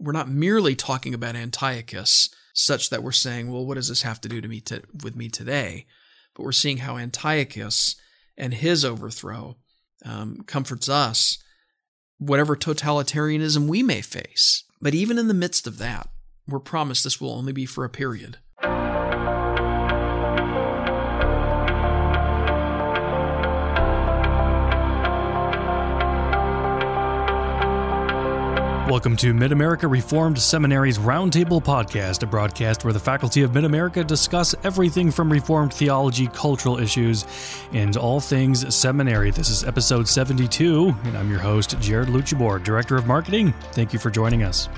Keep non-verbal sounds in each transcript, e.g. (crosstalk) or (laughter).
we're not merely talking about Antiochus, such that we're saying, well, what does this have to do to me to, with me today? But we're seeing how Antiochus and his overthrow um, comforts us, whatever totalitarianism we may face. But even in the midst of that, we're promised this will only be for a period. Welcome to Mid America Reformed Seminary's Roundtable Podcast, a broadcast where the faculty of Mid America discuss everything from Reformed theology, cultural issues, and all things seminary. This is episode 72, and I'm your host, Jared Luchabor, Director of Marketing. Thank you for joining us.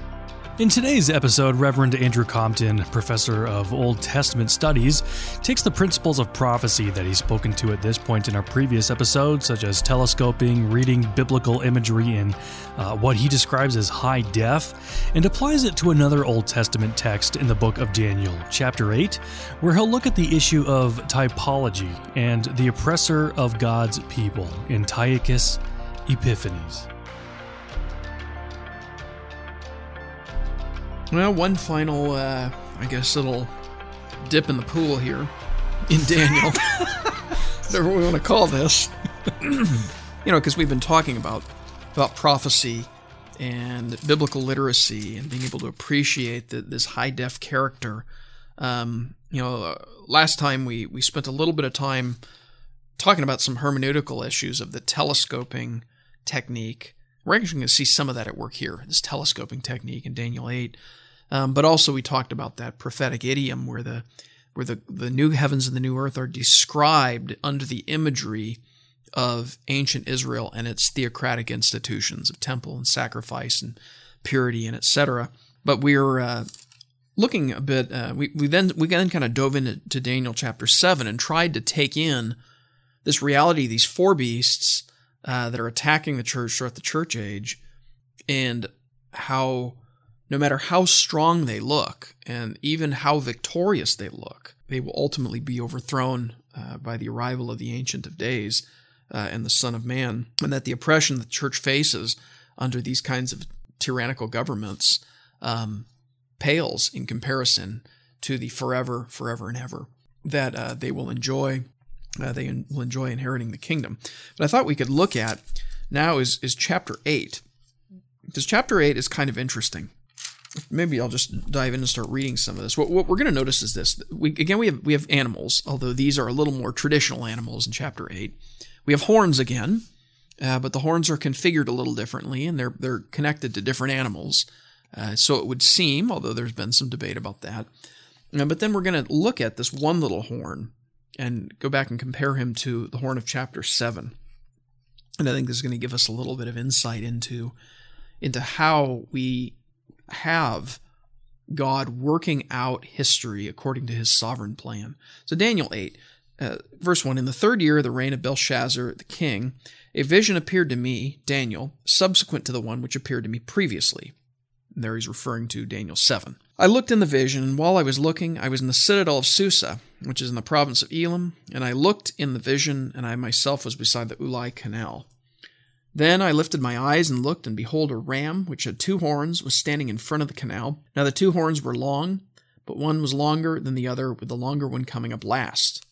In today's episode, Reverend Andrew Compton, professor of Old Testament studies, takes the principles of prophecy that he's spoken to at this point in our previous episodes, such as telescoping, reading biblical imagery in uh, what he describes as high def, and applies it to another Old Testament text in the book of Daniel, chapter 8, where he'll look at the issue of typology and the oppressor of God's people, Antiochus Epiphanes. Well, one final, uh, I guess, little dip in the pool here in (laughs) Daniel, whatever we want to call this. you know, because we've been talking about about prophecy and biblical literacy and being able to appreciate the, this high def character. Um, you know, uh, last time we we spent a little bit of time talking about some hermeneutical issues of the telescoping technique. We're actually going to see some of that at work here, this telescoping technique in Daniel 8. Um, but also we talked about that prophetic idiom where the where the, the new heavens and the new earth are described under the imagery of ancient Israel and its theocratic institutions of temple and sacrifice and purity and etc. But we're uh, looking a bit. Uh, we we then we then kind of dove into Daniel chapter seven and tried to take in this reality, these four beasts uh, that are attacking the church throughout the church age, and how no matter how strong they look and even how victorious they look, they will ultimately be overthrown uh, by the arrival of the Ancient of Days uh, and the Son of Man, and that the oppression the church faces under these kinds of tyrannical governments um, pales in comparison to the forever, forever and ever that uh, they will enjoy. Uh, they will enjoy inheriting the kingdom. But I thought we could look at now is is chapter eight, because chapter eight is kind of interesting maybe I'll just dive in and start reading some of this. What, what we're going to notice is this: we, again, we have we have animals, although these are a little more traditional animals in chapter eight. We have horns again, uh, but the horns are configured a little differently, and they're they're connected to different animals. Uh, so it would seem, although there's been some debate about that. Uh, but then we're going to look at this one little horn and go back and compare him to the horn of chapter seven. And I think this is going to give us a little bit of insight into into how we have God working out history according to his sovereign plan. So, Daniel 8, uh, verse 1 In the third year of the reign of Belshazzar the king, a vision appeared to me, Daniel, subsequent to the one which appeared to me previously. And there he's referring to Daniel 7. I looked in the vision, and while I was looking, I was in the citadel of Susa, which is in the province of Elam, and I looked in the vision, and I myself was beside the Ulai Canal. Then I lifted my eyes and looked, and behold, a ram, which had two horns, was standing in front of the canal. Now the two horns were long, but one was longer than the other, with the longer one coming up last.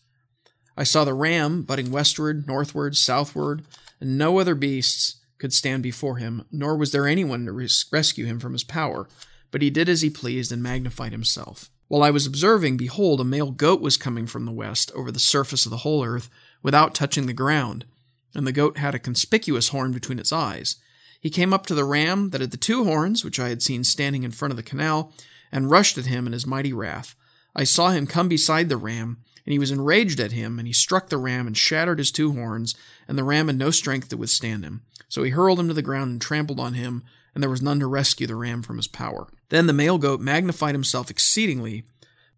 I saw the ram butting westward, northward, southward, and no other beasts could stand before him, nor was there anyone to res- rescue him from his power. But he did as he pleased and magnified himself. While I was observing, behold, a male goat was coming from the west over the surface of the whole earth, without touching the ground and the goat had a conspicuous horn between its eyes. He came up to the ram that had the two horns, which I had seen standing in front of the canal, and rushed at him in his mighty wrath. I saw him come beside the ram, and he was enraged at him, and he struck the ram and shattered his two horns, and the ram had no strength to withstand him. So he hurled him to the ground and trampled on him, and there was none to rescue the ram from his power. Then the male goat magnified himself exceedingly,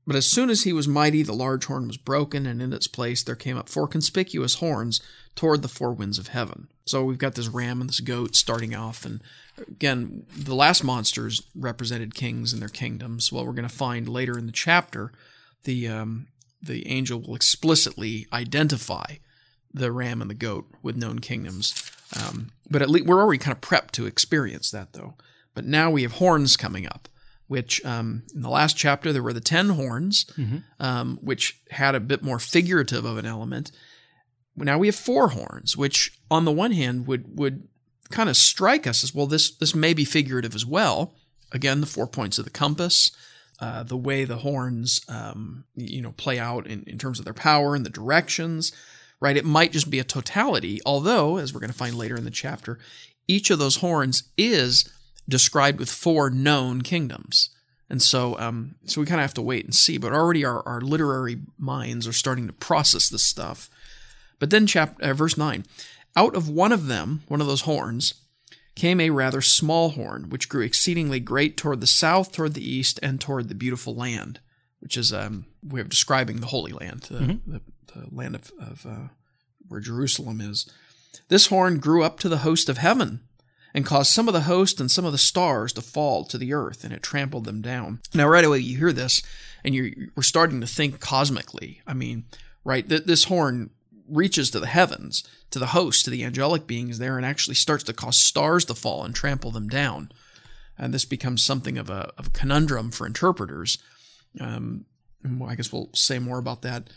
but as soon as he was mighty, the large horn was broken, and in its place there came up four conspicuous horns toward the four winds of heaven. So we've got this ram and this goat starting off, and again, the last monsters represented kings and their kingdoms. Well, we're going to find later in the chapter, the um, the angel will explicitly identify the ram and the goat with known kingdoms. Um, but at least we're already kind of prepped to experience that, though. But now we have horns coming up, which um, in the last chapter there were the ten horns, um, which had a bit more figurative of an element. Now we have four horns, which on the one hand would would kind of strike us as well. This this may be figurative as well. Again, the four points of the compass, uh, the way the horns um, you know play out in, in terms of their power and the directions. Right, it might just be a totality. Although, as we're going to find later in the chapter, each of those horns is described with four known kingdoms. And so, um, so we kind of have to wait and see. But already our, our literary minds are starting to process this stuff. But then, chapter uh, verse nine, out of one of them, one of those horns, came a rather small horn, which grew exceedingly great toward the south, toward the east, and toward the beautiful land, which is um, way of describing the Holy Land, the, the, the land of, of uh, where Jerusalem is. This horn grew up to the host of heaven and caused some of the host and some of the stars to fall to the earth, and it trampled them down. Now, right away, you hear this, and you're we're starting to think cosmically. I mean, right? Th- this horn reaches to the heavens, to the host, to the angelic beings there, and actually starts to cause stars to fall and trample them down. And this becomes something of a, of a conundrum for interpreters. Um, I guess we'll say more about that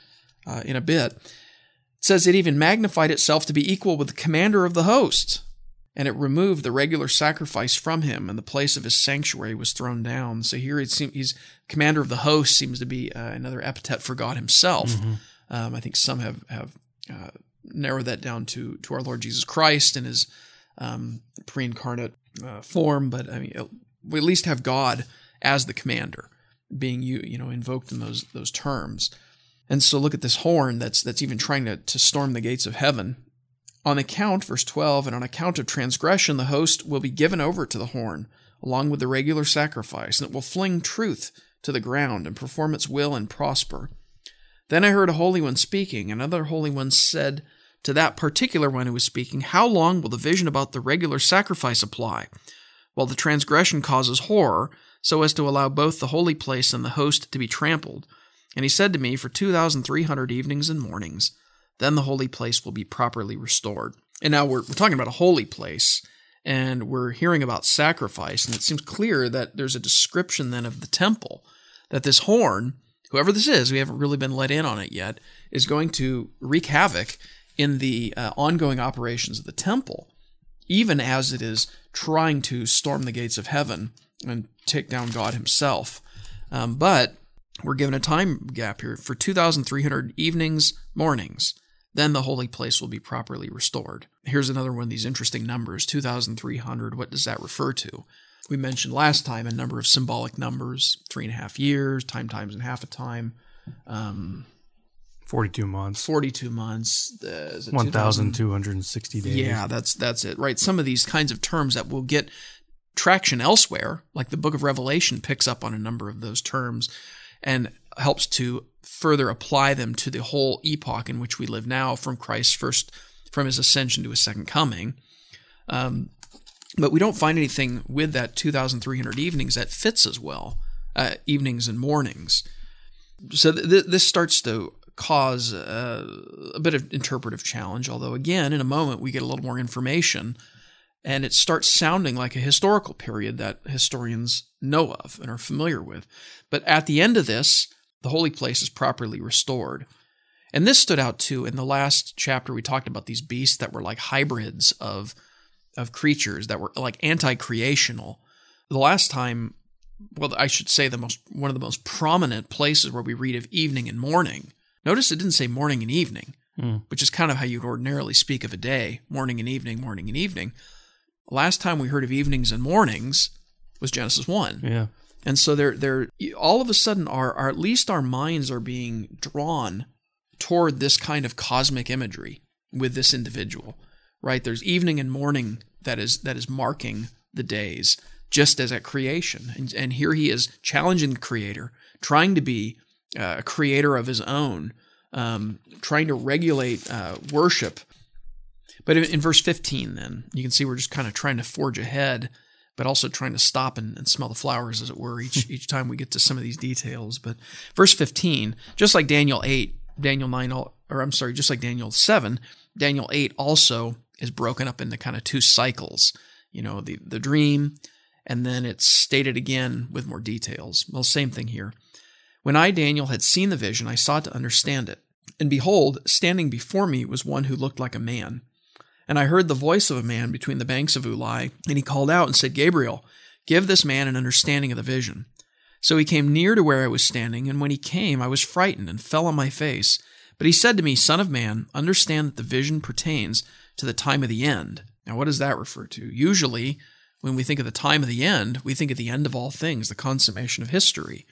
uh, in a bit. It says it even magnified itself to be equal with the commander of the host, and it removed the regular sacrifice from him, and the place of his sanctuary was thrown down. So here it seems he's commander of the host seems to be uh, another epithet for God Himself. Um, I think some have have uh, narrowed that down to to our Lord Jesus Christ and His um, pre-incarnate uh, form, but I mean we at least have God as the commander, being you you know invoked in those those terms. And so look at this horn that's that's even trying to, to storm the gates of heaven. On account, verse 12, and on account of transgression, the host will be given over to the horn, along with the regular sacrifice, and it will fling truth to the ground and perform its will and prosper. Then I heard a holy one speaking. Another holy one said to that particular one who was speaking, How long will the vision about the regular sacrifice apply? While the transgression causes horror, so as to allow both the holy place and the host to be trampled. And he said to me, For 2,300 evenings and mornings, then the holy place will be properly restored. And now we're, we're talking about a holy place, and we're hearing about sacrifice, and it seems clear that there's a description then of the temple, that this horn, whoever this is, we haven't really been let in on it yet, is going to wreak havoc in the uh, ongoing operations of the temple, even as it is trying to storm the gates of heaven and take down God Himself. Um, but we're given a time gap here for 2,300 evenings, mornings. Then the holy place will be properly restored. Here's another one of these interesting numbers 2,300. What does that refer to? We mentioned last time a number of symbolic numbers three and a half years, time times and half a time, um, 42 months. 42 months, uh, is it 2,000? 1,260 days. Yeah, that's that's it, right? Some of these kinds of terms that will get traction elsewhere, like the Book of Revelation picks up on a number of those terms, and helps to further apply them to the whole epoch in which we live now, from Christ's first, from his ascension to his second coming. Um, but we don't find anything with that 2,300 evenings that fits as well, uh, evenings and mornings. So th- th- this starts to cause uh, a bit of interpretive challenge, although, again, in a moment we get a little more information and it starts sounding like a historical period that historians know of and are familiar with. But at the end of this, the holy place is properly restored. And this stood out too. In the last chapter, we talked about these beasts that were like hybrids of, of creatures that were like anti creational. The last time, well, I should say the most one of the most prominent places where we read of evening and morning. Notice it didn't say morning and evening, hmm. which is kind of how you'd ordinarily speak of a day morning and evening, morning and evening. Last time we heard of evenings and mornings was Genesis 1. Yeah. And so they're they're all of a sudden our, our at least our minds are being drawn toward this kind of cosmic imagery with this individual. Right? There's evening and morning that is that is marking the days, just as at creation. And, and here he is challenging the creator, trying to be uh, a creator of his own, um, trying to regulate uh, worship. But in, in verse 15, then, you can see we're just kind of trying to forge ahead but also trying to stop and, and, smell the flowers, as it were, each (laughs) each time we get to some of these details. But verse 15, just like Daniel 8, Daniel 9, or I'm sorry, just like Daniel 7, Daniel 8 also is broken up into kind of two cycles. You know, the, the dream And then it's stated again with more details. Well, same thing here. When I, Daniel, had seen the vision, I sought to understand it. And behold, standing before me was one who looked like a man. And I heard the voice of a man between the banks of Ulai, and he called out and said, Gabriel, give this man an understanding of the vision. So he came near to where I was standing, and when he came, I was frightened and fell on my face. But he said to me, Son of man, understand that the vision pertains to the time of the end. Now, what does that refer to? Usually, when we think of the time of the end, we think of the end of all things, the consummation of history.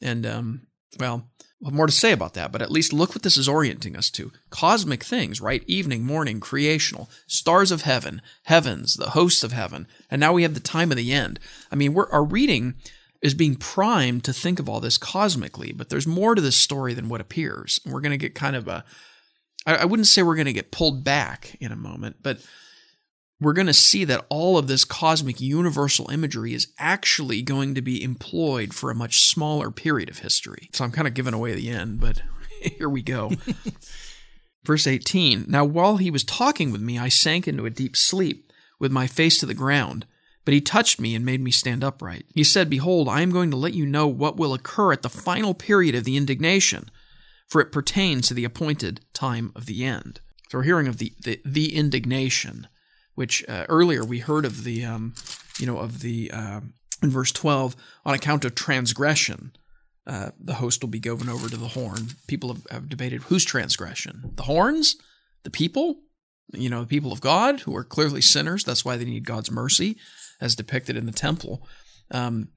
And, um, well, more to say about that, but at least look what this is orienting us to. Cosmic things, right? Evening, morning, creational, stars of heaven, heavens, the hosts of heaven, and now we have the time of the end. I mean, our reading is being primed to think of all this cosmically, but there's more to this story than what appears. And we're going to get kind of a, I, I wouldn't say we're going to get pulled back in a moment, but we're going to see that all of this cosmic universal imagery is actually going to be employed for a much smaller period of history. So I'm kind of giving away the end, but (laughs) here we go. (laughs) Verse 18 Now while he was talking with me, I sank into a deep sleep with my face to the ground. But he touched me and made me stand upright. He said, Behold, I am going to let you know what will occur at the final period of the indignation, for it pertains to the appointed time of the end. So we're hearing of the, the, the indignation which uh, earlier we heard of the, um, you know, of the, uh, in verse 12, on account of transgression, uh, the host will be given over to the horn. People have, have, debated whose transgression? The horns? The people? You know, the people of God who are clearly sinners. That's why they need God's mercy, as depicted in the temple. Um,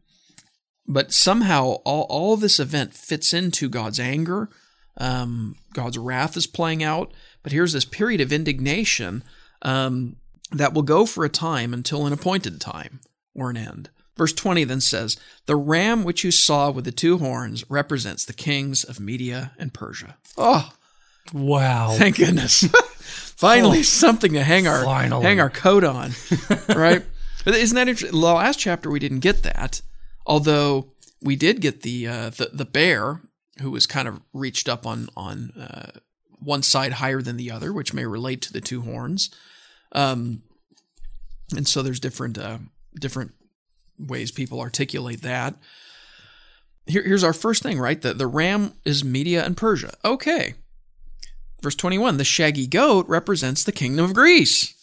but somehow all, all this event fits into God's anger. Um, God's wrath is playing out. But here's this period of indignation um, that will go for a time until an appointed time or an end. Verse 20 then says, The ram which you saw with the two horns represents the kings of Media and Persia. Oh, wow. Thank goodness. (laughs) Finally, oh, something to hang our finally. hang our coat on, (laughs) right? Isn't that interesting? The last chapter we didn't get that, although we did get the uh, the, the bear who was kind of reached up on on uh, one side higher than the other, which may relate to the two horns. Um, and so there's different uh, different ways people articulate that. Here, here's our first thing, right? The, the ram is Media and Persia. Okay. Verse 21 The shaggy goat represents the kingdom of Greece.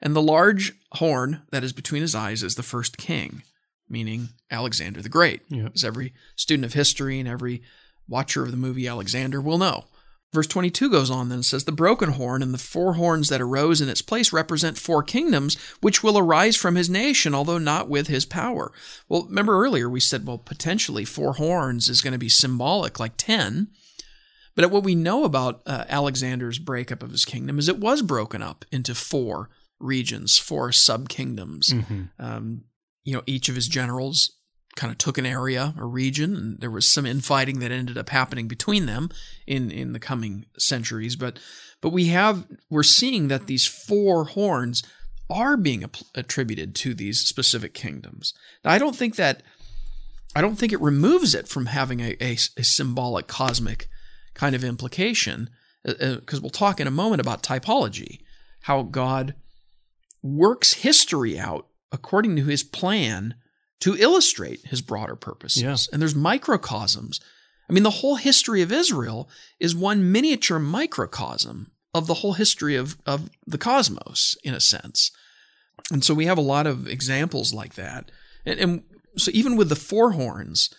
And the large horn that is between his eyes is the first king, meaning Alexander the Great, yep. as every student of history and every watcher of the movie Alexander will know. Verse 22 goes on then and says, The broken horn and the four horns that arose in its place represent four kingdoms which will arise from his nation, although not with his power. Well, remember earlier we said, well, potentially four horns is going to be symbolic, like 10. But what we know about uh, Alexander's breakup of his kingdom is it was broken up into four regions, four sub kingdoms. Mm-hmm. Um, you know, each of his generals kind of took an area, a region, and there was some infighting that ended up happening between them in in the coming centuries. But but we have we're seeing that these four horns are being attributed to these specific kingdoms. Now, I don't think that I don't think it removes it from having a, a, a symbolic cosmic kind of implication, because uh, uh we'll talk in a moment about typology, how God works history out according to His plan to illustrate his broader purposes. Yeah. And there's microcosms. I mean, the whole history of Israel is one miniature microcosm of the whole history of, of the cosmos, in a sense. And so we have a lot of examples like that. And, and so even with the four horns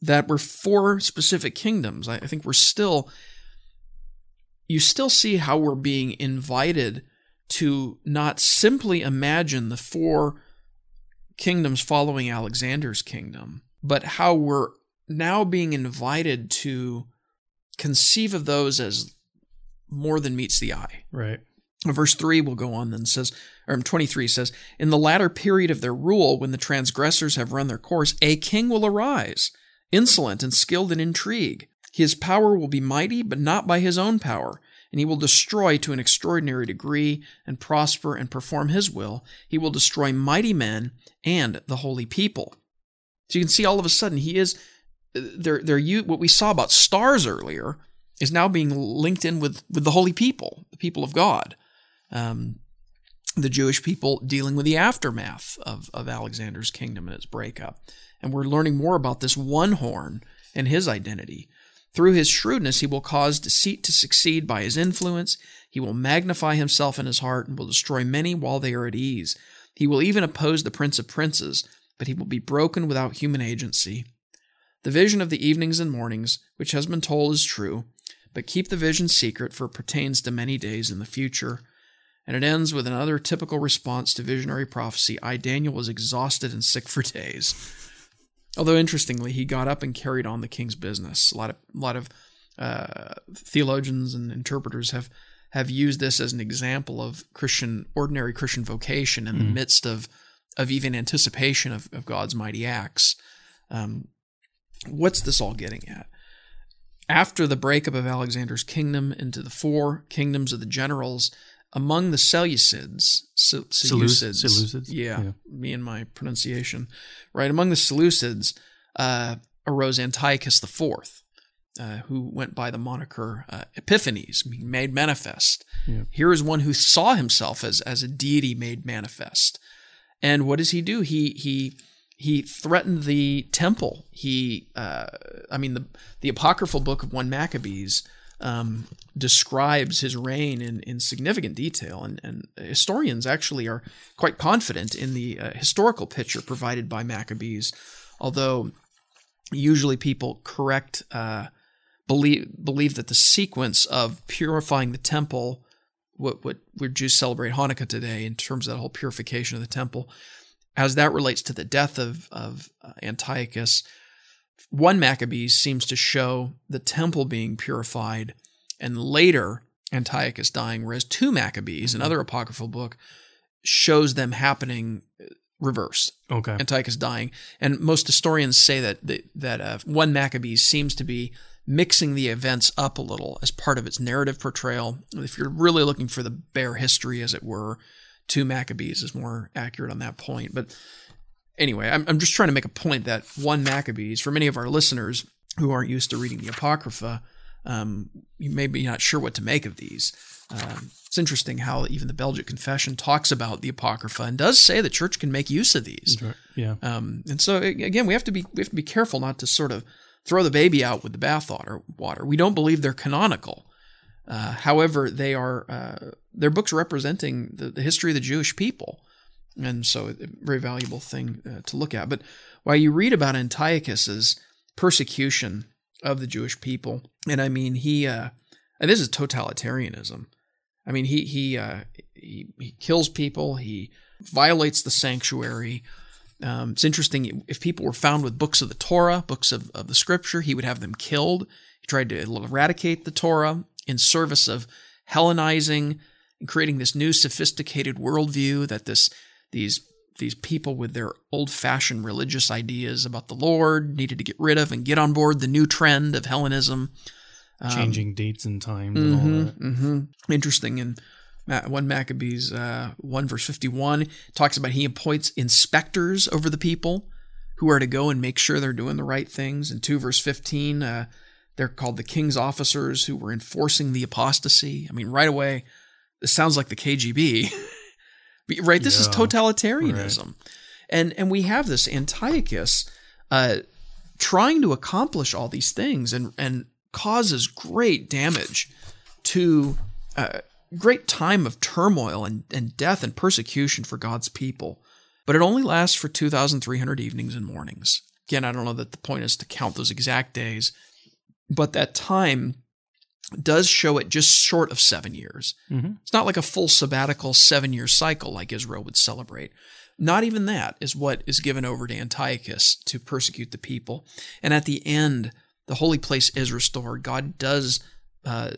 that were four specific kingdoms, I, I think we're still, you still see how we're being invited to not simply imagine the four kingdoms following Alexander's kingdom, but how we're now being invited to conceive of those as more than meets the eye. Right. Verse 3 will go on then says, or 23 says, In the latter period of their rule, when the transgressors have run their course, a king will arise, insolent and skilled in intrigue. His power will be mighty, but not by his own power and he will destroy to an extraordinary degree and prosper and perform his will. He will destroy mighty men and the holy people. So you can see all of a sudden he is they're, they're, what we saw about stars earlier is now being linked in with, with the holy people, the people of God. Um, the Jewish people dealing with the aftermath of, of Alexander's kingdom and its breakup. And we're learning more about this one horn and his identity. Through his shrewdness, he will cause deceit to succeed by his influence. He will magnify himself in his heart and will destroy many while they are at ease. He will even oppose the prince of princes, but he will be broken without human agency. The vision of the evenings and mornings, which has been told, is true, but keep the vision secret, for it pertains to many days in the future. And it ends with another typical response to visionary prophecy I, Daniel, was exhausted and sick for days. Although interestingly, he got up and carried on the king's business. A lot of a lot of uh, theologians and interpreters have have used this as an example of Christian ordinary Christian vocation in the midst of of even anticipation of, of God's mighty acts. Um, what's this all getting at? After the breakup of Alexander's kingdom into the four kingdoms of the generals, among the Seleucids, Se- Seleucids, Seleucids? Yeah, Yeah. me and my pronunciation, right? Among the Seleucids uh, arose Antiochus IV, uh, who went by the moniker uh, Epiphanes, made manifest. Yeah. Here is one who saw himself as as a deity made manifest. And what does he do? He he he threatened the temple. He, uh, I mean, the the apocryphal book of one Maccabees um, describes his reign in, in significant detail, and, and historians actually are quite confident in the uh, historical picture provided by Maccabees, although usually people correct uh, believe believe that the sequence of purifying the temple, what what where Jews celebrate Hanukkah today in terms of that whole purification of the temple, as that relates to the death of of uh, Antiochus, one Maccabees seems to show the temple being purified, and later Antiochus dying, whereas two Maccabees, another apocryphal book, shows them happening uh, reverse. Okay. Antiochus dying, and most historians say that that, that uh, one Maccabees seems to be mixing the events up a little as part of its narrative portrayal. If you're really looking for the bare history, as it were, two Maccabees is more accurate on that point. But anyway, I'm, I'm just trying to make a point that one Maccabees, for many of our listeners who aren't used to reading the Apocrypha, um, you may be not sure what to make of these. Um, it's interesting how even the Belgic Confession talks about the Apocrypha and does say the church can make use of these. Yeah. Um, and so again, we have to be we have to be careful not to sort of throw the baby out with the bathwater. Water. We don't believe they're canonical. Uh, however, they are uh, they're books representing the, the history of the Jewish people, and so a very valuable thing uh, to look at. But while you read about Antiochus's persecution of the Jewish people, and I mean he uh, and this is totalitarianism. I mean he he uh, he, he kills people. He violates the sanctuary. Um, it's interesting if people were found with books of the Torah, books of, of the scripture, he would have them killed. He tried to eradicate the Torah in service of Hellenizing and creating this new sophisticated worldview that this these these people with their old-fashioned religious ideas about the Lord needed to get rid of and get on board the new trend of Hellenism. Changing dates and times and all that. hmm Interesting. In Ma- one Maccabees, uh, one verse fifty-one talks about he appoints inspectors over the people who are to go and make sure they're doing the right things. And two verse fifteen, uh, they're called the king's officers who were enforcing the apostasy. I mean, right away, this sounds like the KGB. (laughs) Right? This is Yeah. totalitarianism, and and we have this Antiochus uh, trying to accomplish all these things and and causes great damage to uh, great time of turmoil and, and death and persecution for God's people. But it only lasts for 2,300 evenings and mornings. Again, I don't know that the point is to count those exact days, but that time does show it just short of seven years. It's not like a full sabbatical seven year cycle like Israel would celebrate. Not even that is what is given over to Antiochus to persecute the people. And at the end, the holy place is restored. God does uh,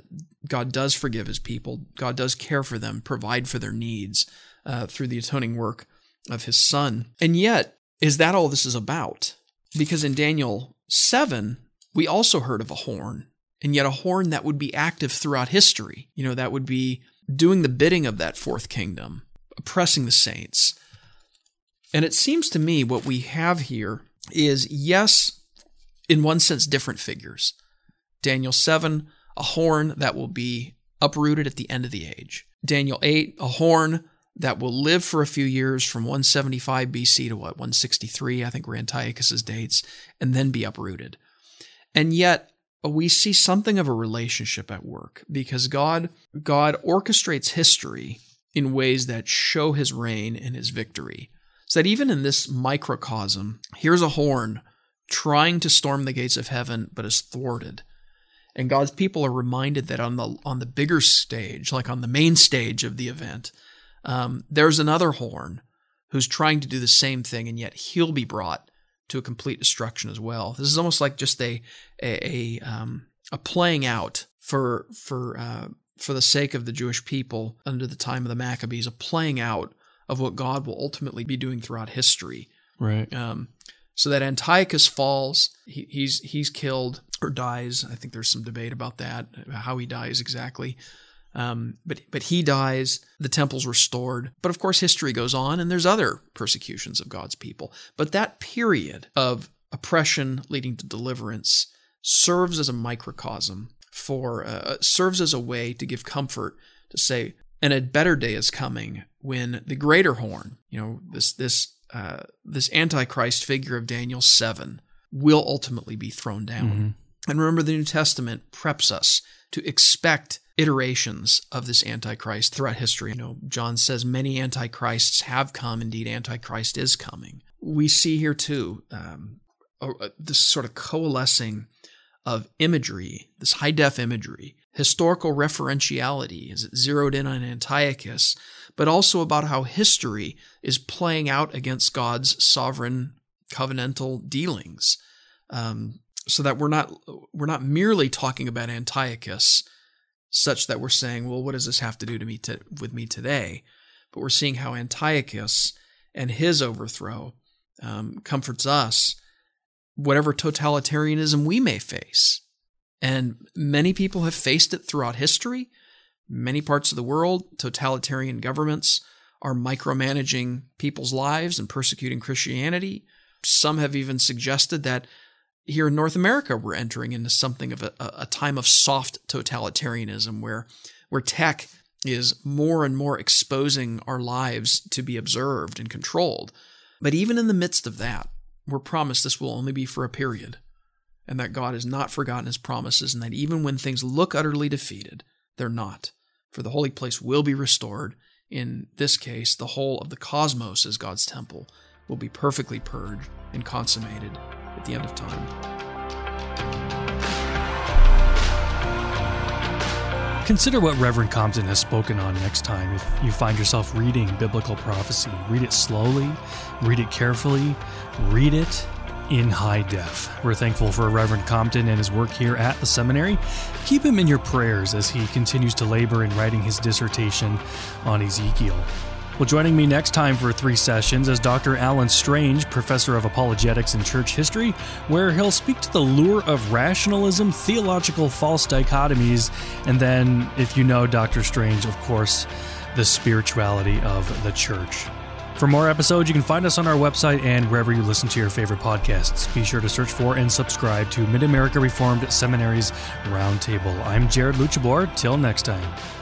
God does forgive his people. God does care for them, provide for their needs uh, through the atoning work of his son. And yet, is that all this is about? Because in Daniel 7, we also heard of a horn, and yet a horn that would be active throughout history. You know, that would be doing the bidding of that fourth kingdom, oppressing the saints. And it seems to me what we have here is, yes, in one sense, different figures. Daniel 7, a horn that will be uprooted at the end of the age. Daniel 8, a horn that will live for a few years from 175 BC to what 163 I think were Antiochus's dates and then be uprooted. And yet we see something of a relationship at work because God God orchestrates history in ways that show his reign and his victory. So that even in this microcosm, here's a horn trying to storm the gates of heaven but is thwarted. And God's people are reminded that on the on the bigger stage, like on the main stage of the event, um, there's another horn who's trying to do the same thing, and yet he'll be brought to a complete destruction as well. This is almost like just a a a, um, a playing out for for uh, for the sake of the Jewish people under the time of the Maccabees, a playing out of what God will ultimately be doing throughout history. Right. Um, so that Antiochus falls, he, he's he's killed or dies. I think there's some debate about that, how he dies exactly. Um, but but he dies. The temple's restored. But of course, history goes on, and there's other persecutions of God's people. But that period of oppression leading to deliverance serves as a microcosm for uh, serves as a way to give comfort to say, and a better day is coming when the greater horn, you know, this this uh, this antichrist figure of Daniel seven, will ultimately be thrown down. Mm-hmm. And remember, the New Testament preps us to expect iterations of this antichrist throughout history. You know, John says many antichrists have come. Indeed, antichrist is coming. We see here too um, this sort of coalescing of imagery, this high def imagery, historical referentiality is zeroed in on Antiochus, but also about how history is playing out against God's sovereign covenantal dealings. Um, so that we're not we're not merely talking about Antiochus, such that we're saying, well, what does this have to do to me to, with me today? But we're seeing how Antiochus and his overthrow um, comforts us, whatever totalitarianism we may face. And many people have faced it throughout history. Many parts of the world, totalitarian governments are micromanaging people's lives and persecuting Christianity. Some have even suggested that here in North America, we're entering into something of a, a time of soft totalitarianism where, where tech is more and more exposing our lives to be observed and controlled. But even in the midst of that, we're promised this will only be for a period, and that God has not forgotten his promises, and that even when things look utterly defeated, they're not. For the holy place will be restored. In this case, the whole of the cosmos as God's temple will be perfectly purged and consummated at the end of time. Consider what Reverend Compton has spoken on next time if you find yourself reading biblical prophecy. Read it slowly, read it carefully, read it in high def. We're thankful for Reverend Compton and his work here at the seminary. Keep him in your prayers as he continues to labor in writing his dissertation on Ezekiel. Well, joining me next time for three sessions is Dr. Alan Strange, professor of apologetics and church history, where he'll speak to the lure of rationalism, theological false dichotomies, and then, if you know Dr. Strange, of course, the spirituality of the church. For more episodes, you can find us on our website and wherever you listen to your favorite podcasts. Be sure to search for and subscribe to Mid America Reformed Seminary's Roundtable. I'm Jared Luchabor. Till next time.